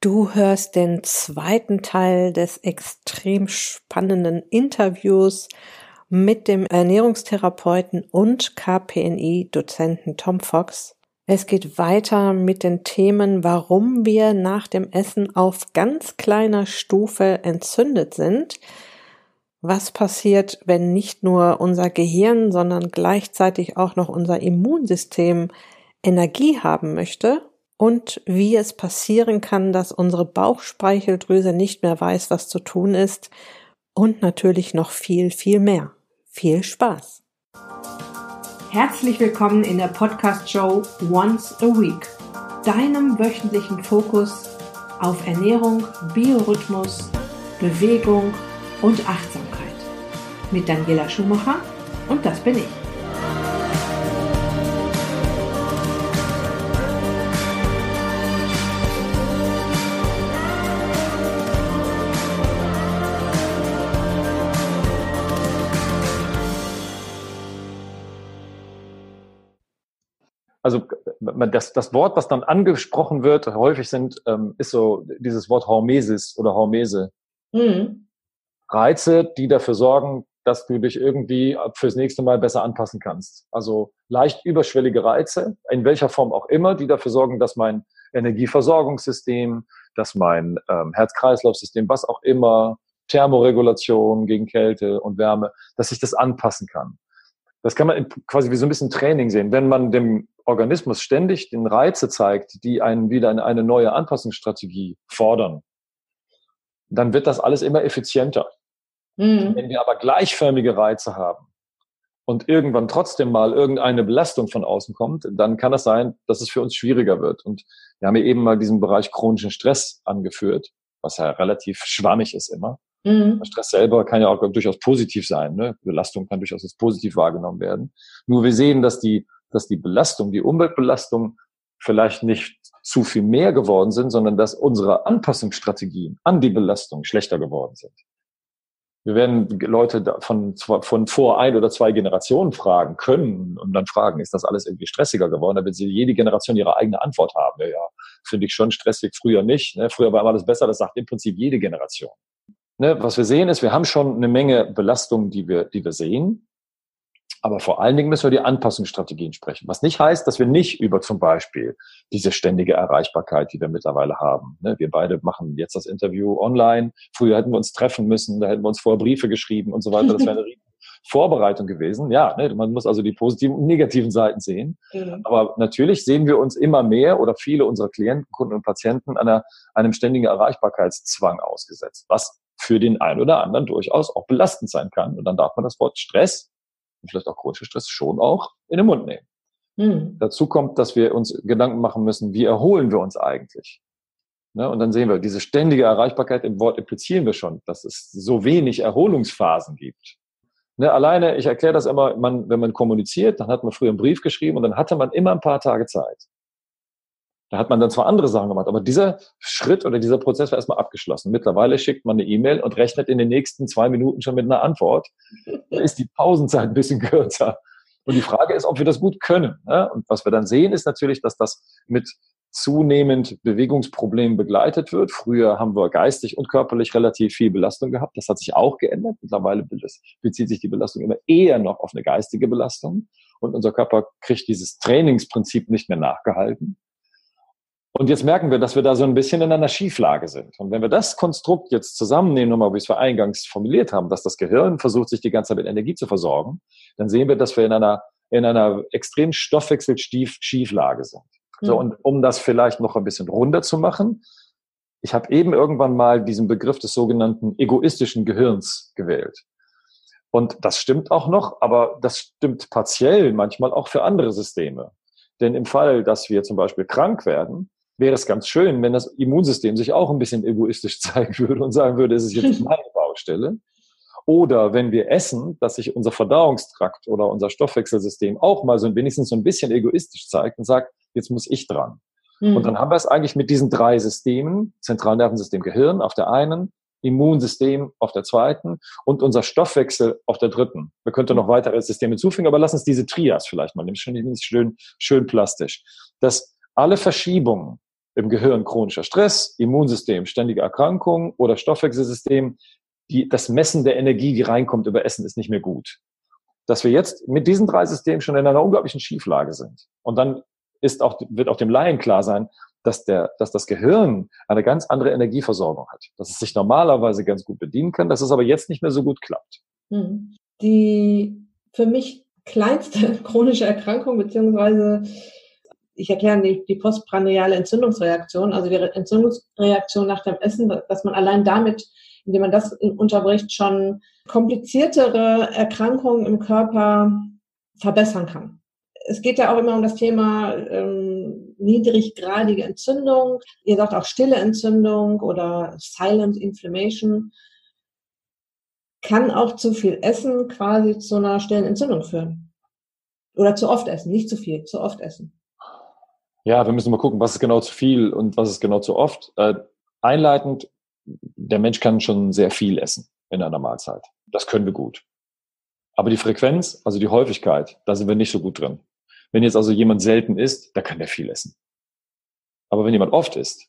Du hörst den zweiten Teil des extrem spannenden Interviews mit dem Ernährungstherapeuten und KPNI-Dozenten Tom Fox. Es geht weiter mit den Themen, warum wir nach dem Essen auf ganz kleiner Stufe entzündet sind, was passiert, wenn nicht nur unser Gehirn, sondern gleichzeitig auch noch unser Immunsystem Energie haben möchte und wie es passieren kann, dass unsere Bauchspeicheldrüse nicht mehr weiß, was zu tun ist und natürlich noch viel, viel mehr. Viel Spaß! Herzlich willkommen in der Podcast-Show Once a Week, deinem wöchentlichen Fokus auf Ernährung, Biorhythmus, Bewegung und Achtsamkeit. Mit Daniela Schumacher und das bin ich. Also das, das Wort, was dann angesprochen wird, häufig sind, ähm, ist so dieses Wort Hormesis oder Hormese. Mhm. Reize, die dafür sorgen, dass du dich irgendwie fürs nächste Mal besser anpassen kannst. Also leicht überschwellige Reize, in welcher Form auch immer, die dafür sorgen, dass mein Energieversorgungssystem, dass mein ähm, Herz-Kreislauf-System, was auch immer, Thermoregulation gegen Kälte und Wärme, dass ich das anpassen kann. Das kann man quasi wie so ein bisschen Training sehen. Wenn man dem Organismus ständig den Reize zeigt, die einen wieder in eine neue Anpassungsstrategie fordern, dann wird das alles immer effizienter. Mhm. Wenn wir aber gleichförmige Reize haben und irgendwann trotzdem mal irgendeine Belastung von außen kommt, dann kann es sein, dass es für uns schwieriger wird. Und wir haben ja eben mal diesen Bereich chronischen Stress angeführt, was ja relativ schwammig ist immer. Mhm. Stress selber kann ja auch durchaus positiv sein. Ne? Belastung kann durchaus als positiv wahrgenommen werden. Nur wir sehen, dass die, dass die Belastung, die Umweltbelastung vielleicht nicht zu viel mehr geworden sind, sondern dass unsere Anpassungsstrategien an die Belastung schlechter geworden sind. Wir werden Leute von, von vor ein oder zwei Generationen fragen können und dann fragen, ist das alles irgendwie stressiger geworden? Da wird sie jede Generation ihre eigene Antwort haben. Ja, ja finde ich schon stressig, früher nicht. Ne? Früher war alles besser, das sagt im Prinzip jede Generation. Ne? Was wir sehen ist, wir haben schon eine Menge Belastungen, die wir, die wir sehen. Aber vor allen Dingen müssen wir die Anpassungsstrategien sprechen. Was nicht heißt, dass wir nicht über zum Beispiel diese ständige Erreichbarkeit, die wir mittlerweile haben. Ne, wir beide machen jetzt das Interview online. Früher hätten wir uns treffen müssen, da hätten wir uns vorher Briefe geschrieben und so weiter. Das wäre eine Vorbereitung gewesen. Ja, ne, man muss also die positiven und negativen Seiten sehen. Mhm. Aber natürlich sehen wir uns immer mehr oder viele unserer Klienten, Kunden und Patienten einer, einem ständigen Erreichbarkeitszwang ausgesetzt, was für den einen oder anderen durchaus auch belastend sein kann. Und dann darf man das Wort Stress und vielleicht auch chronischer Stress schon auch in den Mund nehmen. Mhm. Dazu kommt, dass wir uns Gedanken machen müssen, wie erholen wir uns eigentlich? Ne? Und dann sehen wir, diese ständige Erreichbarkeit im Wort implizieren wir schon, dass es so wenig Erholungsphasen gibt. Ne, alleine, ich erkläre das immer, man, wenn man kommuniziert, dann hat man früher einen Brief geschrieben und dann hatte man immer ein paar Tage Zeit. Da hat man dann zwar andere Sachen gemacht, aber dieser Schritt oder dieser Prozess war erstmal abgeschlossen. Mittlerweile schickt man eine E-Mail und rechnet in den nächsten zwei Minuten schon mit einer Antwort. Da ist die Pausenzeit ein bisschen kürzer. Und die Frage ist, ob wir das gut können. Ne? Und was wir dann sehen, ist natürlich, dass das mit zunehmend Bewegungsproblemen begleitet wird. Früher haben wir geistig und körperlich relativ viel Belastung gehabt. Das hat sich auch geändert. Mittlerweile bezieht sich die Belastung immer eher noch auf eine geistige Belastung. Und unser Körper kriegt dieses Trainingsprinzip nicht mehr nachgehalten. Und jetzt merken wir, dass wir da so ein bisschen in einer Schieflage sind. Und wenn wir das Konstrukt jetzt zusammennehmen, nochmal, wie es wir eingangs formuliert haben, dass das Gehirn versucht, sich die ganze Zeit mit Energie zu versorgen, dann sehen wir, dass wir in einer, in einer extrem Stoffwechsel-Schieflage sind. So, mhm. und um das vielleicht noch ein bisschen runder zu machen, ich habe eben irgendwann mal diesen Begriff des sogenannten egoistischen Gehirns gewählt. Und das stimmt auch noch, aber das stimmt partiell manchmal auch für andere Systeme. Denn im Fall, dass wir zum Beispiel krank werden, wäre es ganz schön, wenn das Immunsystem sich auch ein bisschen egoistisch zeigen würde und sagen würde, es ist jetzt meine Baustelle. Oder wenn wir essen, dass sich unser Verdauungstrakt oder unser Stoffwechselsystem auch mal so wenigstens so ein bisschen egoistisch zeigt und sagt, jetzt muss ich dran. Mhm. Und dann haben wir es eigentlich mit diesen drei Systemen, Zentralnervensystem Gehirn auf der einen, Immunsystem auf der zweiten und unser Stoffwechsel auf der dritten. Wir könnten noch weitere Systeme zufügen, aber lass uns diese Trias vielleicht mal nehmen. Schön, schön, schön plastisch. Dass alle Verschiebungen im Gehirn chronischer Stress, Immunsystem, ständige Erkrankung oder Stoffwechselsystem, die, das Messen der Energie, die reinkommt über Essen, ist nicht mehr gut. Dass wir jetzt mit diesen drei Systemen schon in einer unglaublichen Schieflage sind. Und dann ist auch, wird auch dem Laien klar sein, dass, der, dass das Gehirn eine ganz andere Energieversorgung hat. Dass es sich normalerweise ganz gut bedienen kann, dass es aber jetzt nicht mehr so gut klappt. Hm. Die für mich kleinste chronische Erkrankung, beziehungsweise ich erkläre die, die postprandiale Entzündungsreaktion, also die Entzündungsreaktion nach dem Essen, dass man allein damit, indem man das unterbricht, schon kompliziertere Erkrankungen im Körper verbessern kann. Es geht ja auch immer um das Thema ähm, niedriggradige Entzündung. Ihr sagt auch stille Entzündung oder Silent Inflammation. Kann auch zu viel Essen quasi zu einer stillen Entzündung führen. Oder zu oft essen, nicht zu viel, zu oft essen. Ja, wir müssen mal gucken, was ist genau zu viel und was ist genau zu oft. Äh, einleitend, der Mensch kann schon sehr viel essen in einer Mahlzeit. Das können wir gut. Aber die Frequenz, also die Häufigkeit, da sind wir nicht so gut drin. Wenn jetzt also jemand selten isst, da kann der viel essen. Aber wenn jemand oft isst,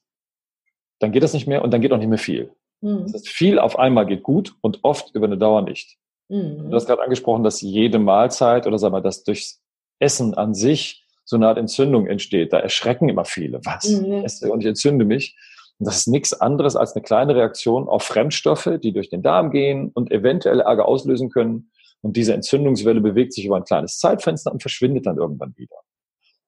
dann geht das nicht mehr und dann geht auch nicht mehr viel. Mhm. Das heißt, viel auf einmal geht gut und oft über eine Dauer nicht. Mhm. Du hast gerade angesprochen, dass jede Mahlzeit oder sagen wir, dass durchs Essen an sich so eine Art Entzündung entsteht. Da erschrecken immer viele. Was? Mhm. Und ich entzünde mich. Und das ist nichts anderes als eine kleine Reaktion auf Fremdstoffe, die durch den Darm gehen und eventuell Ärger auslösen können. Und diese Entzündungswelle bewegt sich über ein kleines Zeitfenster und verschwindet dann irgendwann wieder.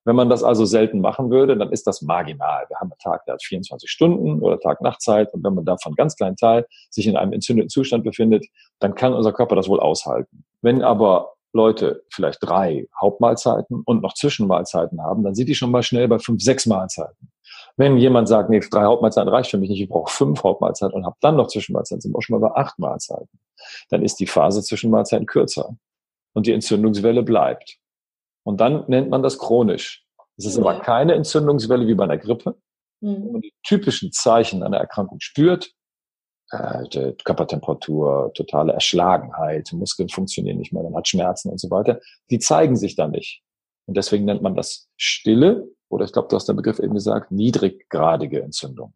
Wenn man das also selten machen würde, dann ist das marginal. Wir haben einen Tag, der hat 24 Stunden oder Tag-Nacht-Zeit. Und wenn man davon ganz kleinen Teil sich in einem entzündeten Zustand befindet, dann kann unser Körper das wohl aushalten. Wenn aber Leute vielleicht drei Hauptmahlzeiten und noch Zwischenmahlzeiten haben, dann sind die schon mal schnell bei fünf, sechs Mahlzeiten. Wenn jemand sagt, nee, drei Hauptmahlzeiten reicht für mich nicht, ich brauche fünf Hauptmahlzeiten und habe dann noch Zwischenmahlzeiten, sind wir auch schon mal bei acht Mahlzeiten. Dann ist die Phase zwischen Mahlzeiten kürzer und die Entzündungswelle bleibt. Und dann nennt man das chronisch. Es ist ja. aber keine Entzündungswelle wie bei einer Grippe, mhm. wo man die typischen Zeichen einer Erkrankung spürt, äh, Körpertemperatur, totale Erschlagenheit, Muskeln funktionieren nicht mehr, man hat Schmerzen und so weiter, die zeigen sich dann nicht. Und deswegen nennt man das stille oder ich glaube, du hast den Begriff eben gesagt, niedriggradige Entzündung.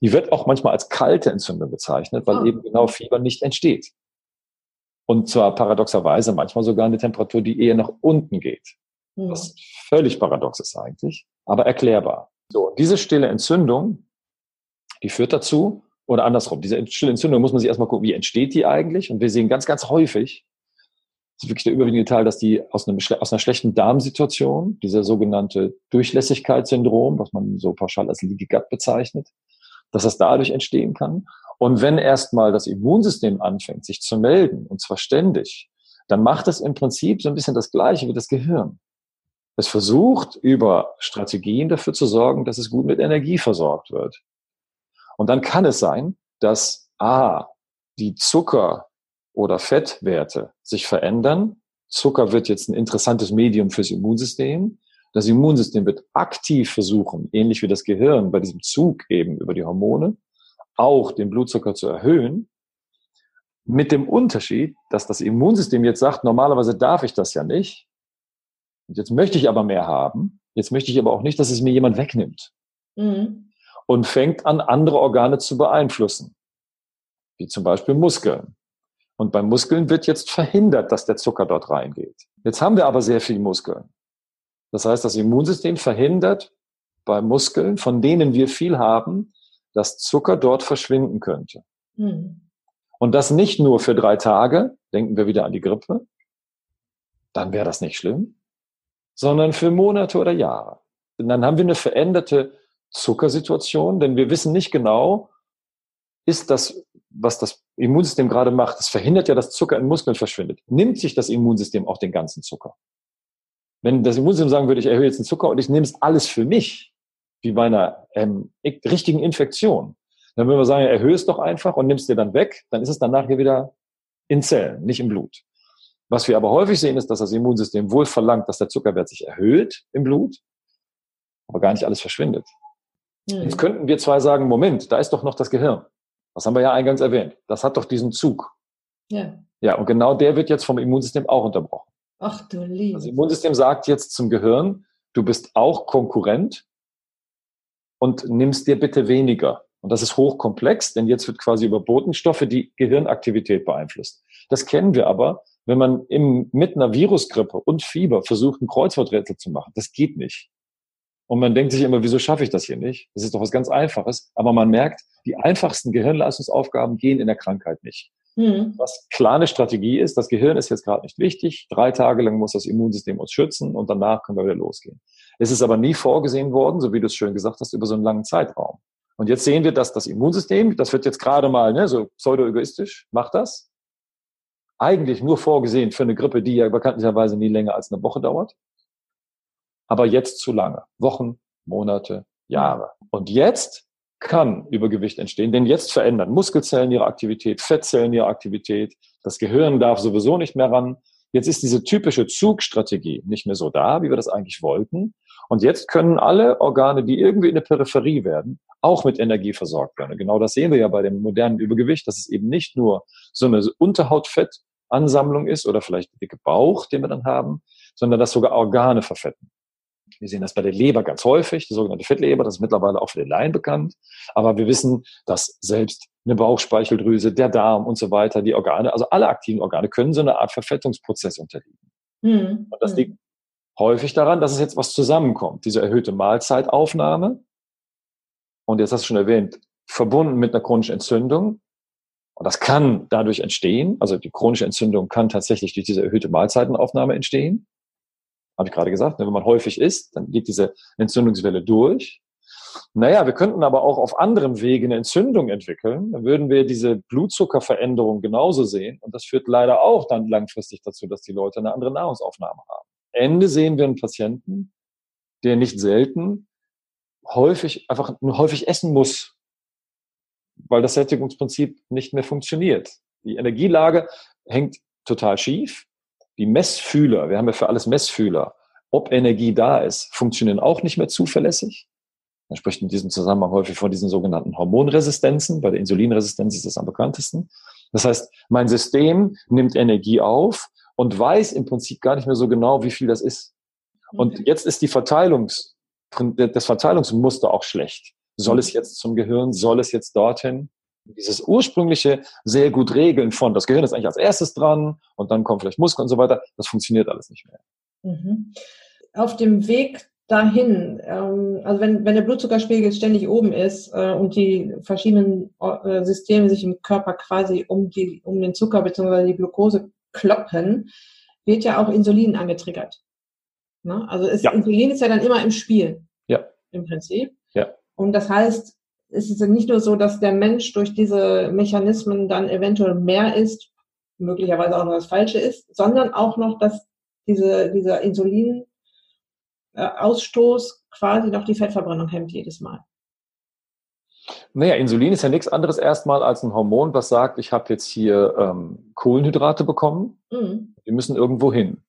Die wird auch manchmal als kalte Entzündung bezeichnet, weil oh. eben genau Fieber nicht entsteht. Und zwar paradoxerweise manchmal sogar eine Temperatur, die eher nach unten geht. Mhm. Was völlig paradox ist eigentlich, aber erklärbar. So, diese stille Entzündung, die führt dazu, oder andersrum, diese Entzündung muss man sich erstmal gucken, wie entsteht die eigentlich? Und wir sehen ganz, ganz häufig, das ist wirklich der überwiegende Teil, dass die aus, einem, aus einer schlechten Darmsituation, dieser sogenannte Durchlässigkeitssyndrom, was man so pauschal als Leaky Gut bezeichnet, dass das dadurch entstehen kann. Und wenn erstmal das Immunsystem anfängt, sich zu melden, und zwar ständig, dann macht es im Prinzip so ein bisschen das Gleiche wie das Gehirn. Es versucht über Strategien dafür zu sorgen, dass es gut mit Energie versorgt wird. Und dann kann es sein, dass A, die Zucker- oder Fettwerte sich verändern. Zucker wird jetzt ein interessantes Medium fürs Immunsystem. Das Immunsystem wird aktiv versuchen, ähnlich wie das Gehirn bei diesem Zug eben über die Hormone, auch den Blutzucker zu erhöhen. Mit dem Unterschied, dass das Immunsystem jetzt sagt, normalerweise darf ich das ja nicht. Und jetzt möchte ich aber mehr haben. Jetzt möchte ich aber auch nicht, dass es mir jemand wegnimmt. Mhm und fängt an, andere Organe zu beeinflussen, wie zum Beispiel Muskeln. Und bei Muskeln wird jetzt verhindert, dass der Zucker dort reingeht. Jetzt haben wir aber sehr viel Muskeln. Das heißt, das Immunsystem verhindert bei Muskeln, von denen wir viel haben, dass Zucker dort verschwinden könnte. Mhm. Und das nicht nur für drei Tage, denken wir wieder an die Grippe, dann wäre das nicht schlimm, sondern für Monate oder Jahre. Und dann haben wir eine veränderte Zuckersituation, denn wir wissen nicht genau, ist das, was das Immunsystem gerade macht, es verhindert ja, dass Zucker in Muskeln verschwindet. Nimmt sich das Immunsystem auch den ganzen Zucker? Wenn das Immunsystem sagen würde, ich erhöhe jetzt den Zucker und ich nehme es alles für mich, wie bei einer ähm, richtigen Infektion, dann würden wir sagen, erhöhe es doch einfach und nimmst dir dann weg, dann ist es dann nachher wieder in Zellen, nicht im Blut. Was wir aber häufig sehen, ist, dass das Immunsystem wohl verlangt, dass der Zuckerwert sich erhöht im Blut, aber gar nicht alles verschwindet. Mhm. Jetzt könnten wir zwei sagen, Moment, da ist doch noch das Gehirn. Das haben wir ja eingangs erwähnt. Das hat doch diesen Zug. Ja. Ja, und genau der wird jetzt vom Immunsystem auch unterbrochen. Ach du Liebe. Das Immunsystem sagt jetzt zum Gehirn, du bist auch Konkurrent. und nimmst dir bitte weniger. Und das ist hochkomplex, denn jetzt wird quasi über Botenstoffe die Gehirnaktivität beeinflusst. Das kennen wir aber, wenn man im, mit einer Virusgrippe und Fieber versucht, ein Kreuzworträtsel zu machen. Das geht nicht. Und man denkt sich immer, wieso schaffe ich das hier nicht? Das ist doch was ganz Einfaches. Aber man merkt, die einfachsten Gehirnleistungsaufgaben gehen in der Krankheit nicht. Mhm. Was klar eine Strategie ist, das Gehirn ist jetzt gerade nicht wichtig. Drei Tage lang muss das Immunsystem uns schützen und danach können wir wieder losgehen. Es ist aber nie vorgesehen worden, so wie du es schön gesagt hast, über so einen langen Zeitraum. Und jetzt sehen wir, dass das Immunsystem, das wird jetzt gerade mal ne, so pseudo-egoistisch, macht das. Eigentlich nur vorgesehen für eine Grippe, die ja bekanntlicherweise nie länger als eine Woche dauert. Aber jetzt zu lange. Wochen, Monate, Jahre. Und jetzt kann Übergewicht entstehen, denn jetzt verändern Muskelzellen ihre Aktivität, Fettzellen ihre Aktivität, das Gehirn darf sowieso nicht mehr ran. Jetzt ist diese typische Zugstrategie nicht mehr so da, wie wir das eigentlich wollten. Und jetzt können alle Organe, die irgendwie in der Peripherie werden, auch mit Energie versorgt werden. Und genau das sehen wir ja bei dem modernen Übergewicht, dass es eben nicht nur so eine Unterhautfettansammlung ist oder vielleicht dicke Bauch, den wir dann haben, sondern dass sogar Organe verfetten. Wir sehen das bei der Leber ganz häufig, die sogenannte Fettleber, das ist mittlerweile auch für den Laien bekannt. Aber wir wissen, dass selbst eine Bauchspeicheldrüse, der Darm und so weiter, die Organe, also alle aktiven Organe können so eine Art Verfettungsprozess unterliegen. Mhm. Und das hm. liegt häufig daran, dass es jetzt was zusammenkommt. Diese erhöhte Mahlzeitaufnahme. Und jetzt hast du schon erwähnt, verbunden mit einer chronischen Entzündung. Und das kann dadurch entstehen. Also die chronische Entzündung kann tatsächlich durch diese erhöhte Mahlzeitenaufnahme entstehen habe ich gerade gesagt, ne, wenn man häufig isst, dann geht diese Entzündungswelle durch. Naja, wir könnten aber auch auf anderem Wege eine Entzündung entwickeln. Dann würden wir diese Blutzuckerveränderung genauso sehen. Und das führt leider auch dann langfristig dazu, dass die Leute eine andere Nahrungsaufnahme haben. Ende sehen wir einen Patienten, der nicht selten häufig, einfach nur häufig essen muss, weil das Sättigungsprinzip nicht mehr funktioniert. Die Energielage hängt total schief die Messfühler, wir haben ja für alles Messfühler, ob Energie da ist, funktionieren auch nicht mehr zuverlässig. Man spricht in diesem Zusammenhang häufig von diesen sogenannten Hormonresistenzen. Bei der Insulinresistenz ist das am bekanntesten. Das heißt, mein System nimmt Energie auf und weiß im Prinzip gar nicht mehr so genau, wie viel das ist. Und mhm. jetzt ist die Verteilungs, das Verteilungsmuster auch schlecht. Soll es jetzt zum Gehirn? Soll es jetzt dorthin? Dieses ursprüngliche sehr gut regeln von, das Gehirn ist eigentlich als erstes dran und dann kommen vielleicht Muskeln und so weiter, das funktioniert alles nicht mehr. Mhm. Auf dem Weg dahin, ähm, also wenn, wenn der Blutzuckerspiegel ständig oben ist äh, und die verschiedenen äh, Systeme sich im Körper quasi um, die, um den Zucker bzw. die Glucose kloppen, wird ja auch Insulin angetriggert. Ne? Also ist, ja. Insulin ist ja dann immer im Spiel. Ja. Im Prinzip. Ja. Und das heißt, es ist nicht nur so, dass der Mensch durch diese Mechanismen dann eventuell mehr isst, möglicherweise auch noch das Falsche ist, sondern auch noch, dass diese, dieser Insulinausstoß quasi noch die Fettverbrennung hemmt jedes Mal. Naja, Insulin ist ja nichts anderes erstmal als ein Hormon, was sagt, ich habe jetzt hier ähm, Kohlenhydrate bekommen, mhm. die müssen irgendwo hin.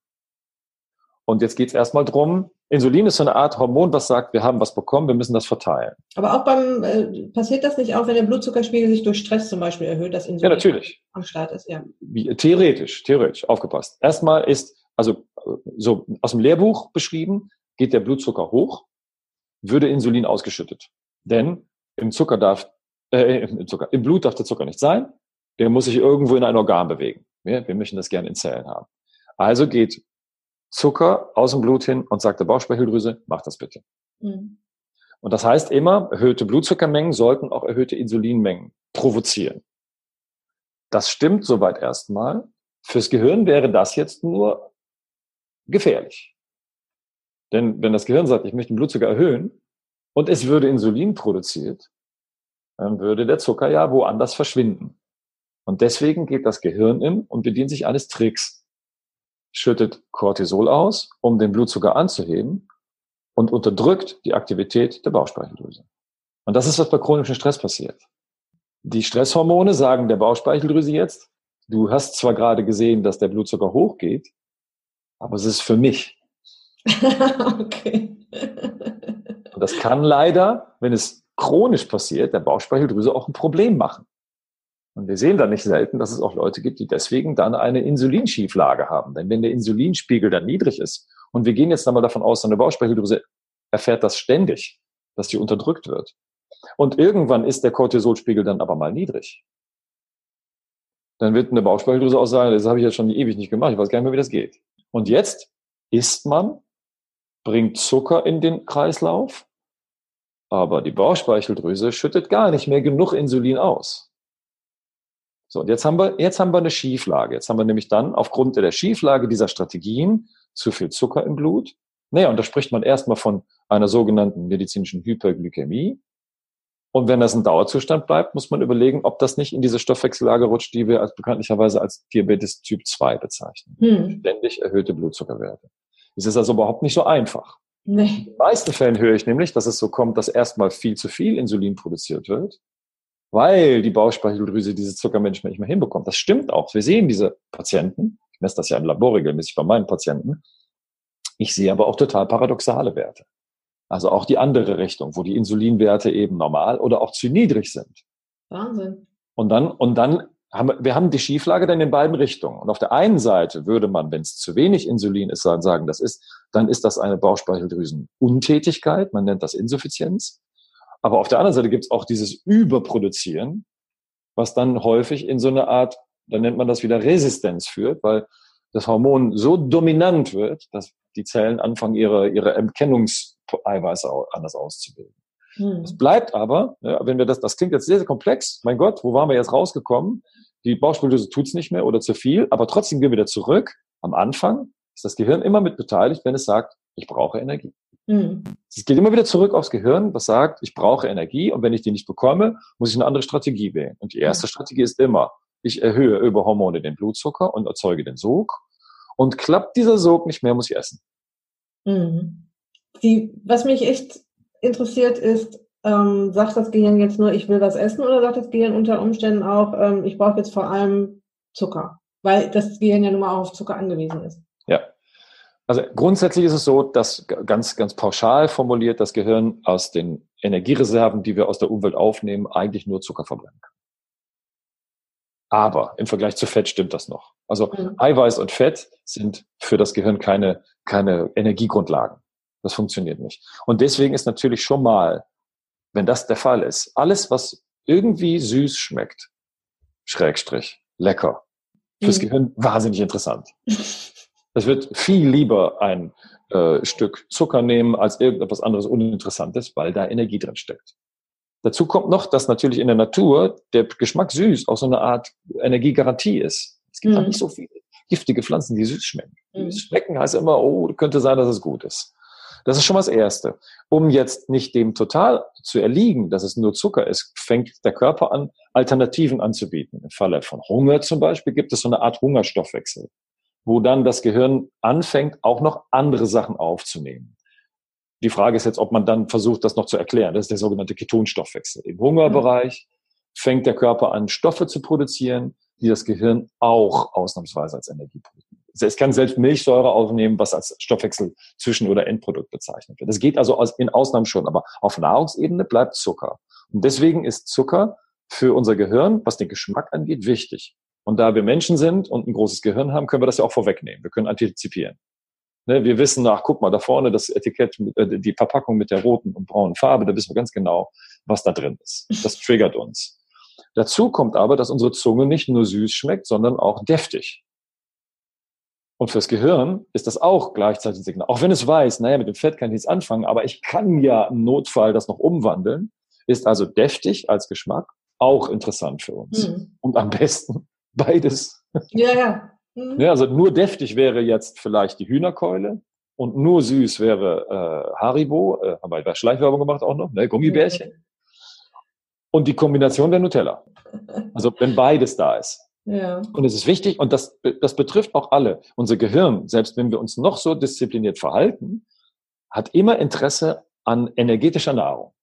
Und jetzt geht es erstmal drum, Insulin ist so eine Art Hormon, was sagt, wir haben was bekommen, wir müssen das verteilen. Aber auch beim, äh, passiert das nicht auch, wenn der Blutzuckerspiegel sich durch Stress zum Beispiel erhöht, dass Insulin ja, natürlich. am Start ist? Ja. Wie, theoretisch, theoretisch, aufgepasst. Erstmal ist, also so aus dem Lehrbuch beschrieben, geht der Blutzucker hoch, würde Insulin ausgeschüttet. Denn im Zucker darf, äh, im, Zucker, im Blut darf der Zucker nicht sein, der muss sich irgendwo in ein Organ bewegen. Wir, wir möchten das gerne in Zellen haben. Also geht Zucker aus dem Blut hin und sagt der Bauchspeicheldrüse, mach das bitte. Mhm. Und das heißt immer, erhöhte Blutzuckermengen sollten auch erhöhte Insulinmengen provozieren. Das stimmt soweit erstmal. Fürs Gehirn wäre das jetzt nur gefährlich. Denn wenn das Gehirn sagt, ich möchte den Blutzucker erhöhen und es würde Insulin produziert, dann würde der Zucker ja woanders verschwinden. Und deswegen geht das Gehirn in und bedient sich eines Tricks schüttet Cortisol aus, um den Blutzucker anzuheben und unterdrückt die Aktivität der Bauchspeicheldrüse. Und das ist, was bei chronischem Stress passiert. Die Stresshormone sagen der Bauchspeicheldrüse jetzt, du hast zwar gerade gesehen, dass der Blutzucker hochgeht, aber es ist für mich. okay. Und das kann leider, wenn es chronisch passiert, der Bauchspeicheldrüse auch ein Problem machen. Und wir sehen dann nicht selten, dass es auch Leute gibt, die deswegen dann eine Insulinschieflage haben. Denn wenn der Insulinspiegel dann niedrig ist, und wir gehen jetzt einmal davon aus, eine Bauchspeicheldrüse erfährt das ständig, dass die unterdrückt wird. Und irgendwann ist der Cortisolspiegel dann aber mal niedrig. Dann wird eine Bauchspeicheldrüse auch sagen, das habe ich jetzt schon ewig nicht gemacht, ich weiß gar nicht mehr, wie das geht. Und jetzt isst man, bringt Zucker in den Kreislauf, aber die Bauchspeicheldrüse schüttet gar nicht mehr genug Insulin aus. So, und jetzt haben wir, jetzt haben wir eine Schieflage. Jetzt haben wir nämlich dann aufgrund der Schieflage dieser Strategien zu viel Zucker im Blut. Naja, und da spricht man erstmal von einer sogenannten medizinischen Hyperglykämie. Und wenn das ein Dauerzustand bleibt, muss man überlegen, ob das nicht in diese Stoffwechsellage rutscht, die wir als bekanntlicherweise als Diabetes Typ 2 bezeichnen. Hm. Ständig erhöhte Blutzuckerwerte. Es ist also überhaupt nicht so einfach. Nee. In den meisten Fällen höre ich nämlich, dass es so kommt, dass erstmal viel zu viel Insulin produziert wird, weil die Bauchspeicheldrüse diese Zuckermenschen nicht mehr hinbekommt. Das stimmt auch. Wir sehen diese Patienten, ich messe das ja im Labor regelmäßig bei meinen Patienten, ich sehe aber auch total paradoxale Werte. Also auch die andere Richtung, wo die Insulinwerte eben normal oder auch zu niedrig sind. Wahnsinn. Und dann, und dann haben wir, wir haben die Schieflage dann in beiden Richtungen. Und auf der einen Seite würde man, wenn es zu wenig Insulin ist, sagen, das ist, dann ist das eine Bauchspeicheldrüsenuntätigkeit. Man nennt das Insuffizienz. Aber auf der anderen Seite gibt es auch dieses Überproduzieren, was dann häufig in so eine Art, dann nennt man das wieder Resistenz führt, weil das Hormon so dominant wird, dass die Zellen anfangen, ihre, ihre Erkennungseiweiße anders auszubilden. Hm. Es bleibt aber, wenn wir das, das klingt jetzt sehr, sehr komplex, mein Gott, wo waren wir jetzt rausgekommen? Die Bauchspeicheldrüse tut's nicht mehr oder zu viel, aber trotzdem gehen wir wieder zurück. Am Anfang ist das Gehirn immer mit beteiligt, wenn es sagt, ich brauche Energie. Hm. Es geht immer wieder zurück aufs Gehirn, was sagt, ich brauche Energie und wenn ich die nicht bekomme, muss ich eine andere Strategie wählen. Und die erste hm. Strategie ist immer, ich erhöhe über Hormone den Blutzucker und erzeuge den Sog. Und klappt dieser Sog nicht mehr, muss ich essen. Mhm. Die, was mich echt interessiert ist, ähm, sagt das Gehirn jetzt nur, ich will was essen oder sagt das Gehirn unter Umständen auch, ähm, ich brauche jetzt vor allem Zucker? Weil das Gehirn ja nun mal auch auf Zucker angewiesen ist. Also grundsätzlich ist es so, dass ganz, ganz pauschal formuliert das Gehirn aus den Energiereserven, die wir aus der Umwelt aufnehmen, eigentlich nur Zucker verbrennen kann. Aber im Vergleich zu Fett stimmt das noch. Also mhm. Eiweiß und Fett sind für das Gehirn keine, keine Energiegrundlagen. Das funktioniert nicht. Und deswegen ist natürlich schon mal, wenn das der Fall ist, alles, was irgendwie süß schmeckt, Schrägstrich, lecker, fürs mhm. Gehirn wahnsinnig interessant. Es wird viel lieber ein äh, Stück Zucker nehmen als irgendetwas anderes Uninteressantes, weil da Energie drin steckt. Dazu kommt noch, dass natürlich in der Natur der Geschmack süß auch so eine Art Energiegarantie ist. Es gibt mhm. nicht so viele giftige Pflanzen, die süß schmecken. Mhm. Schmecken heißt immer, oh, könnte sein, dass es gut ist. Das ist schon mal das Erste. Um jetzt nicht dem total zu erliegen, dass es nur Zucker ist, fängt der Körper an, Alternativen anzubieten. Im Falle von Hunger zum Beispiel gibt es so eine Art Hungerstoffwechsel, wo dann das Gehirn anfängt, auch noch andere Sachen aufzunehmen. Die Frage ist jetzt, ob man dann versucht, das noch zu erklären. Das ist der sogenannte Ketonstoffwechsel. Im Hungerbereich fängt der Körper an, Stoffe zu produzieren, die das Gehirn auch ausnahmsweise als Energie produziert. Es kann selbst Milchsäure aufnehmen, was als Stoffwechsel zwischen- oder Endprodukt bezeichnet wird. Das geht also in Ausnahmen schon, aber auf Nahrungsebene bleibt Zucker. Und deswegen ist Zucker für unser Gehirn, was den Geschmack angeht, wichtig. Und da wir Menschen sind und ein großes Gehirn haben, können wir das ja auch vorwegnehmen. Wir können antizipieren. Ne, wir wissen nach, guck mal, da vorne das Etikett, äh, die Verpackung mit der roten und braunen Farbe, da wissen wir ganz genau, was da drin ist. Das triggert uns. Dazu kommt aber, dass unsere Zunge nicht nur süß schmeckt, sondern auch deftig. Und fürs Gehirn ist das auch gleichzeitig ein Signal. Auch wenn es weiß, naja, mit dem Fett kann ich nichts anfangen, aber ich kann ja im Notfall das noch umwandeln, ist also deftig als Geschmack auch interessant für uns. Mhm. Und am besten beides. Ja, ja. Mhm. Ja, also nur deftig wäre jetzt vielleicht die Hühnerkeule und nur süß wäre äh, Haribo, äh, haben wir bei Schleichwerbung gemacht auch noch, ne, Gummibärchen. Mhm. Und die Kombination der Nutella. Also wenn beides da ist. Ja. Und es ist wichtig, und das, das betrifft auch alle. Unser Gehirn, selbst wenn wir uns noch so diszipliniert verhalten, hat immer Interesse an energetischer Nahrung.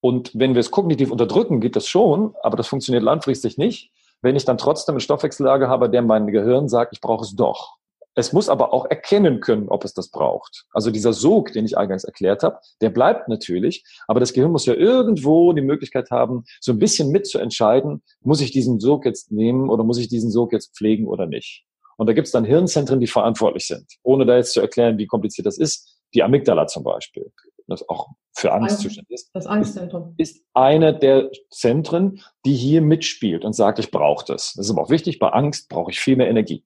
Und wenn wir es kognitiv unterdrücken, geht das schon, aber das funktioniert langfristig nicht, wenn ich dann trotzdem eine Stoffwechsellage habe, der mein Gehirn sagt, ich brauche es doch. Es muss aber auch erkennen können, ob es das braucht. Also dieser Sog, den ich eingangs erklärt habe, der bleibt natürlich, aber das Gehirn muss ja irgendwo die Möglichkeit haben, so ein bisschen mitzuentscheiden, muss ich diesen Sog jetzt nehmen oder muss ich diesen Sog jetzt pflegen oder nicht. Und da gibt es dann Hirnzentren, die verantwortlich sind. Ohne da jetzt zu erklären, wie kompliziert das ist, die Amygdala zum Beispiel. Das auch für Angst zuständig ist. Das Angstzentrum. Ist, ist eine der Zentren, die hier mitspielt und sagt, ich brauche das. Das ist aber auch wichtig, bei Angst brauche ich viel mehr Energie.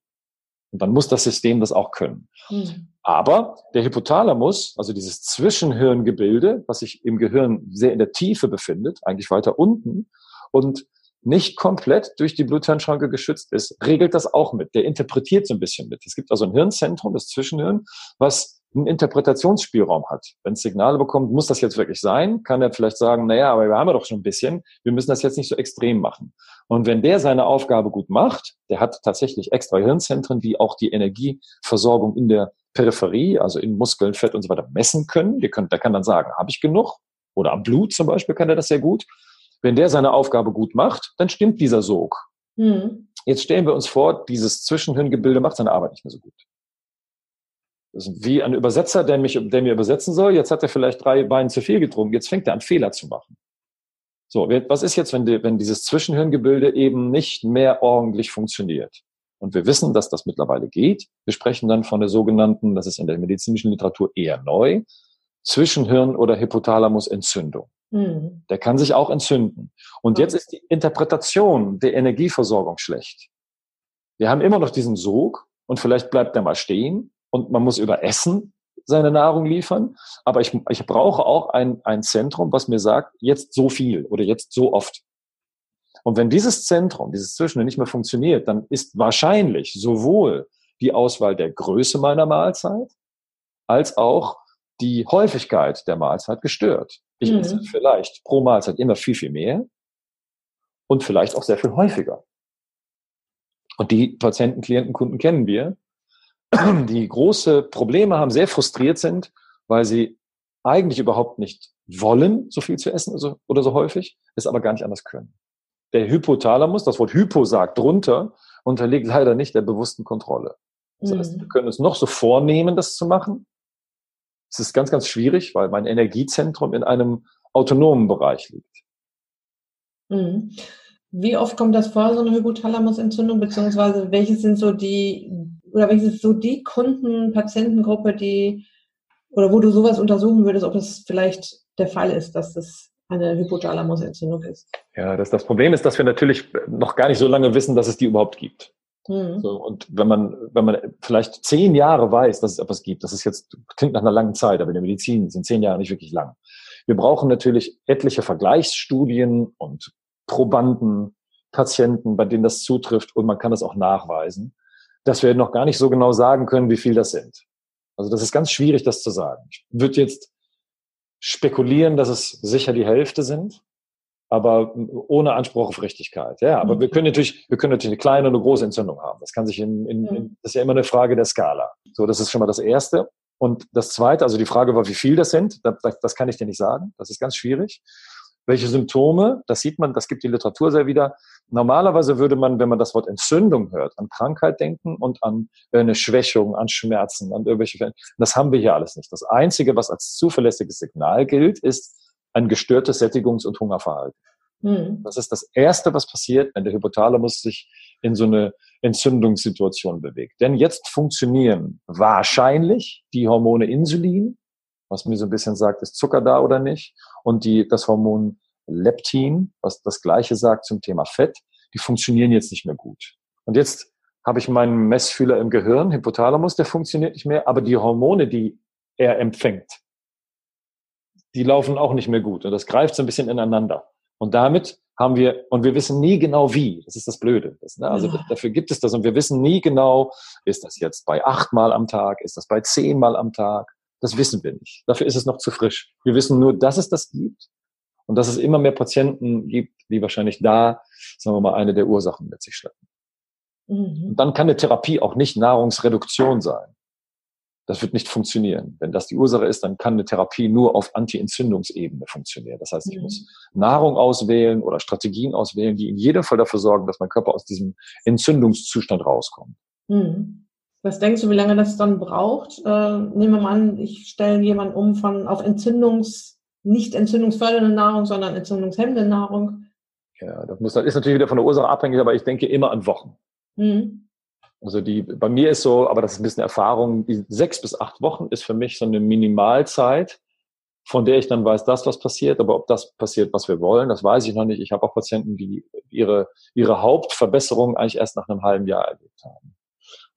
Und dann muss das System das auch können. Mhm. Aber der Hypothalamus, also dieses Zwischenhirngebilde, was sich im Gehirn sehr in der Tiefe befindet, eigentlich weiter unten und nicht komplett durch die Bluthirnschranke geschützt ist, regelt das auch mit. Der interpretiert so ein bisschen mit. Es gibt also ein Hirnzentrum, das Zwischenhirn, was einen Interpretationsspielraum hat. Wenn es Signale bekommt, muss das jetzt wirklich sein, kann er vielleicht sagen, naja, aber wir haben ja doch schon ein bisschen, wir müssen das jetzt nicht so extrem machen. Und wenn der seine Aufgabe gut macht, der hat tatsächlich extra Hirnzentren, die auch die Energieversorgung in der Peripherie, also in Muskeln, Fett und so weiter messen können. Die können der kann dann sagen, habe ich genug? Oder am Blut zum Beispiel kann er das sehr gut. Wenn der seine Aufgabe gut macht, dann stimmt dieser Sog. Mhm. Jetzt stellen wir uns vor, dieses Zwischenhirngebilde macht seine Arbeit nicht mehr so gut. Das ist wie ein Übersetzer, der, mich, der mir übersetzen soll. Jetzt hat er vielleicht drei Weine zu viel getrunken. Jetzt fängt er an, Fehler zu machen. So, was ist jetzt, wenn, die, wenn dieses Zwischenhirngebilde eben nicht mehr ordentlich funktioniert? Und wir wissen, dass das mittlerweile geht. Wir sprechen dann von der sogenannten, das ist in der medizinischen Literatur eher neu, Zwischenhirn- oder Hypothalamusentzündung. Mhm. Der kann sich auch entzünden. Und jetzt ist die Interpretation der Energieversorgung schlecht. Wir haben immer noch diesen Sog und vielleicht bleibt er mal stehen und man muss über Essen seine Nahrung liefern. Aber ich, ich brauche auch ein, ein Zentrum, was mir sagt, jetzt so viel oder jetzt so oft. Und wenn dieses Zentrum, dieses Zwischen nicht mehr funktioniert, dann ist wahrscheinlich sowohl die Auswahl der Größe meiner Mahlzeit als auch die Häufigkeit der Mahlzeit gestört. Ich mhm. esse vielleicht pro Mahlzeit immer viel, viel mehr und vielleicht auch sehr viel häufiger. Und die Patienten, Klienten, Kunden kennen wir, die große Probleme haben, sehr frustriert sind, weil sie eigentlich überhaupt nicht wollen, so viel zu essen oder so, häufig, es aber gar nicht anders können. Der Hypothalamus, das Wort Hypo sagt drunter, unterliegt leider nicht der bewussten Kontrolle. Das heißt, mhm. wir können uns noch so vornehmen, das zu machen. Es ist ganz, ganz schwierig, weil mein Energiezentrum in einem autonomen Bereich liegt. Mhm. Wie oft kommt das vor, so eine Hypothalamusentzündung, beziehungsweise welche sind so die oder ist so die Kunden, Patientengruppe, die, oder wo du sowas untersuchen würdest, ob es vielleicht der Fall ist, dass das eine Hypothalamusentzündung ist? Ja, das, das Problem ist, dass wir natürlich noch gar nicht so lange wissen, dass es die überhaupt gibt. Mhm. So, und wenn man, wenn man vielleicht zehn Jahre weiß, dass es etwas gibt, das ist jetzt, klingt nach einer langen Zeit, aber in der Medizin sind zehn Jahre nicht wirklich lang. Wir brauchen natürlich etliche Vergleichsstudien und Probanden, Patienten, bei denen das zutrifft und man kann das auch nachweisen dass wir noch gar nicht so genau sagen können, wie viel das sind. Also das ist ganz schwierig, das zu sagen. Ich würde jetzt spekulieren, dass es sicher die Hälfte sind, aber ohne Anspruch auf Richtigkeit. Ja, aber mhm. wir können natürlich, wir können natürlich eine kleine und eine große Entzündung haben. Das kann sich in, in, in, mhm. das ist ja immer eine Frage der Skala. So, das ist schon mal das Erste. Und das Zweite, also die Frage war, wie viel das sind, das, das kann ich dir nicht sagen. Das ist ganz schwierig. Welche Symptome, das sieht man, das gibt die Literatur sehr wieder. Normalerweise würde man, wenn man das Wort Entzündung hört, an Krankheit denken und an eine Schwächung, an Schmerzen, an irgendwelche. Das haben wir hier alles nicht. Das Einzige, was als zuverlässiges Signal gilt, ist ein gestörtes Sättigungs- und Hungerverhalten. Mhm. Das ist das Erste, was passiert, wenn der Hypothalamus sich in so eine Entzündungssituation bewegt. Denn jetzt funktionieren wahrscheinlich die Hormone Insulin, was mir so ein bisschen sagt, ist Zucker da oder nicht? Und die, das Hormon Leptin, was das Gleiche sagt zum Thema Fett, die funktionieren jetzt nicht mehr gut. Und jetzt habe ich meinen Messfühler im Gehirn, Hypothalamus, der funktioniert nicht mehr, aber die Hormone, die er empfängt, die laufen auch nicht mehr gut. Und das greift so ein bisschen ineinander. Und damit haben wir, und wir wissen nie genau wie, das ist das Blöde. Das, ne? Also ja. dafür gibt es das und wir wissen nie genau, ist das jetzt bei achtmal am Tag, ist das bei zehnmal am Tag, das wissen wir nicht. Dafür ist es noch zu frisch. Wir wissen nur, dass es das gibt und dass es immer mehr Patienten gibt, die wahrscheinlich da, sagen wir mal, eine der Ursachen mit sich schleppen. Mhm. Und dann kann eine Therapie auch nicht Nahrungsreduktion sein. Das wird nicht funktionieren. Wenn das die Ursache ist, dann kann eine Therapie nur auf Anti-Entzündungsebene funktionieren. Das heißt, ich mhm. muss Nahrung auswählen oder Strategien auswählen, die in jedem Fall dafür sorgen, dass mein Körper aus diesem Entzündungszustand rauskommt. Mhm. Was denkst du, wie lange das dann braucht? Äh, nehmen wir mal an, ich stelle jemanden um von auf Entzündungs, nicht entzündungsfördernde Nahrung, sondern entzündungshemmende Nahrung. Ja, das muss, das ist natürlich wieder von der Ursache abhängig, aber ich denke immer an Wochen. Mhm. Also die, bei mir ist so, aber das ist ein bisschen Erfahrung, die sechs bis acht Wochen ist für mich so eine Minimalzeit von der ich dann weiß, dass was passiert, aber ob das passiert, was wir wollen, das weiß ich noch nicht. Ich habe auch Patienten, die ihre, ihre Hauptverbesserung eigentlich erst nach einem halben Jahr erlebt haben.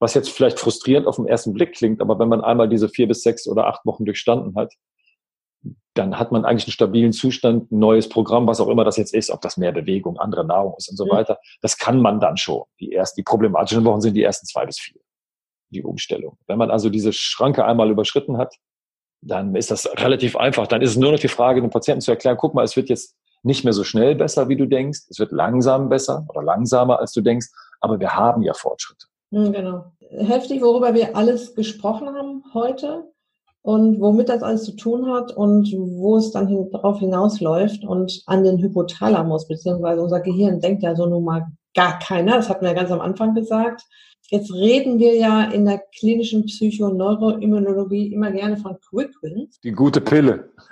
Was jetzt vielleicht frustrierend auf den ersten Blick klingt, aber wenn man einmal diese vier bis sechs oder acht Wochen durchstanden hat, dann hat man eigentlich einen stabilen Zustand, ein neues Programm, was auch immer das jetzt ist, ob das mehr Bewegung, andere Nahrung ist und so mhm. weiter. Das kann man dann schon. Die ersten, die problematischen Wochen sind die ersten zwei bis vier. Die Umstellung. Wenn man also diese Schranke einmal überschritten hat, dann ist das relativ einfach. Dann ist es nur noch die Frage, dem Patienten zu erklären, guck mal, es wird jetzt nicht mehr so schnell besser, wie du denkst. Es wird langsam besser oder langsamer, als du denkst. Aber wir haben ja Fortschritte. Hm, genau. Heftig, worüber wir alles gesprochen haben heute und womit das alles zu tun hat und wo es dann hin, darauf hinausläuft und an den Hypothalamus, beziehungsweise unser Gehirn denkt ja so nun mal gar keiner. Das hatten wir ja ganz am Anfang gesagt. Jetzt reden wir ja in der klinischen Psychoneuroimmunologie immer gerne von Quick Wins. Die gute Pille.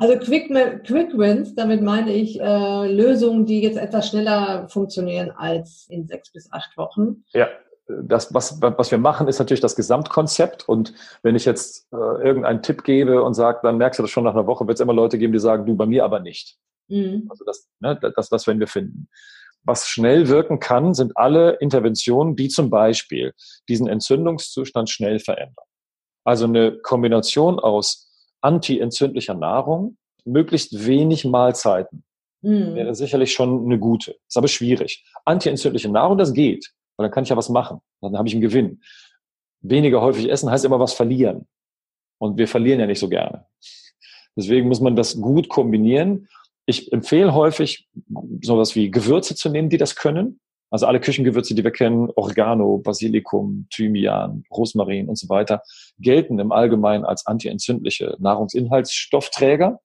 also Quick, Quick Wins, damit meine ich äh, Lösungen, die jetzt etwas schneller funktionieren als in sechs bis acht Wochen. Ja. Das, was, was wir machen, ist natürlich das Gesamtkonzept. Und wenn ich jetzt äh, irgendeinen Tipp gebe und sage, dann merkst du das schon nach einer Woche, wird es immer Leute geben, die sagen, du bei mir aber nicht. Mhm. Also das, ne, das, das werden wir finden. Was schnell wirken kann, sind alle Interventionen, die zum Beispiel diesen Entzündungszustand schnell verändern. Also eine Kombination aus antientzündlicher Nahrung, möglichst wenig Mahlzeiten, mhm. wäre sicherlich schon eine gute. Ist aber schwierig. Antientzündliche Nahrung, das geht, weil dann kann ich ja was machen. Dann habe ich einen Gewinn. Weniger häufig essen heißt immer was verlieren. Und wir verlieren ja nicht so gerne. Deswegen muss man das gut kombinieren ich empfehle häufig, sowas wie Gewürze zu nehmen, die das können. Also alle Küchengewürze, die wir kennen, Oregano, Basilikum, Thymian, Rosmarin und so weiter, gelten im Allgemeinen als antientzündliche Nahrungsinhaltsstoffträger.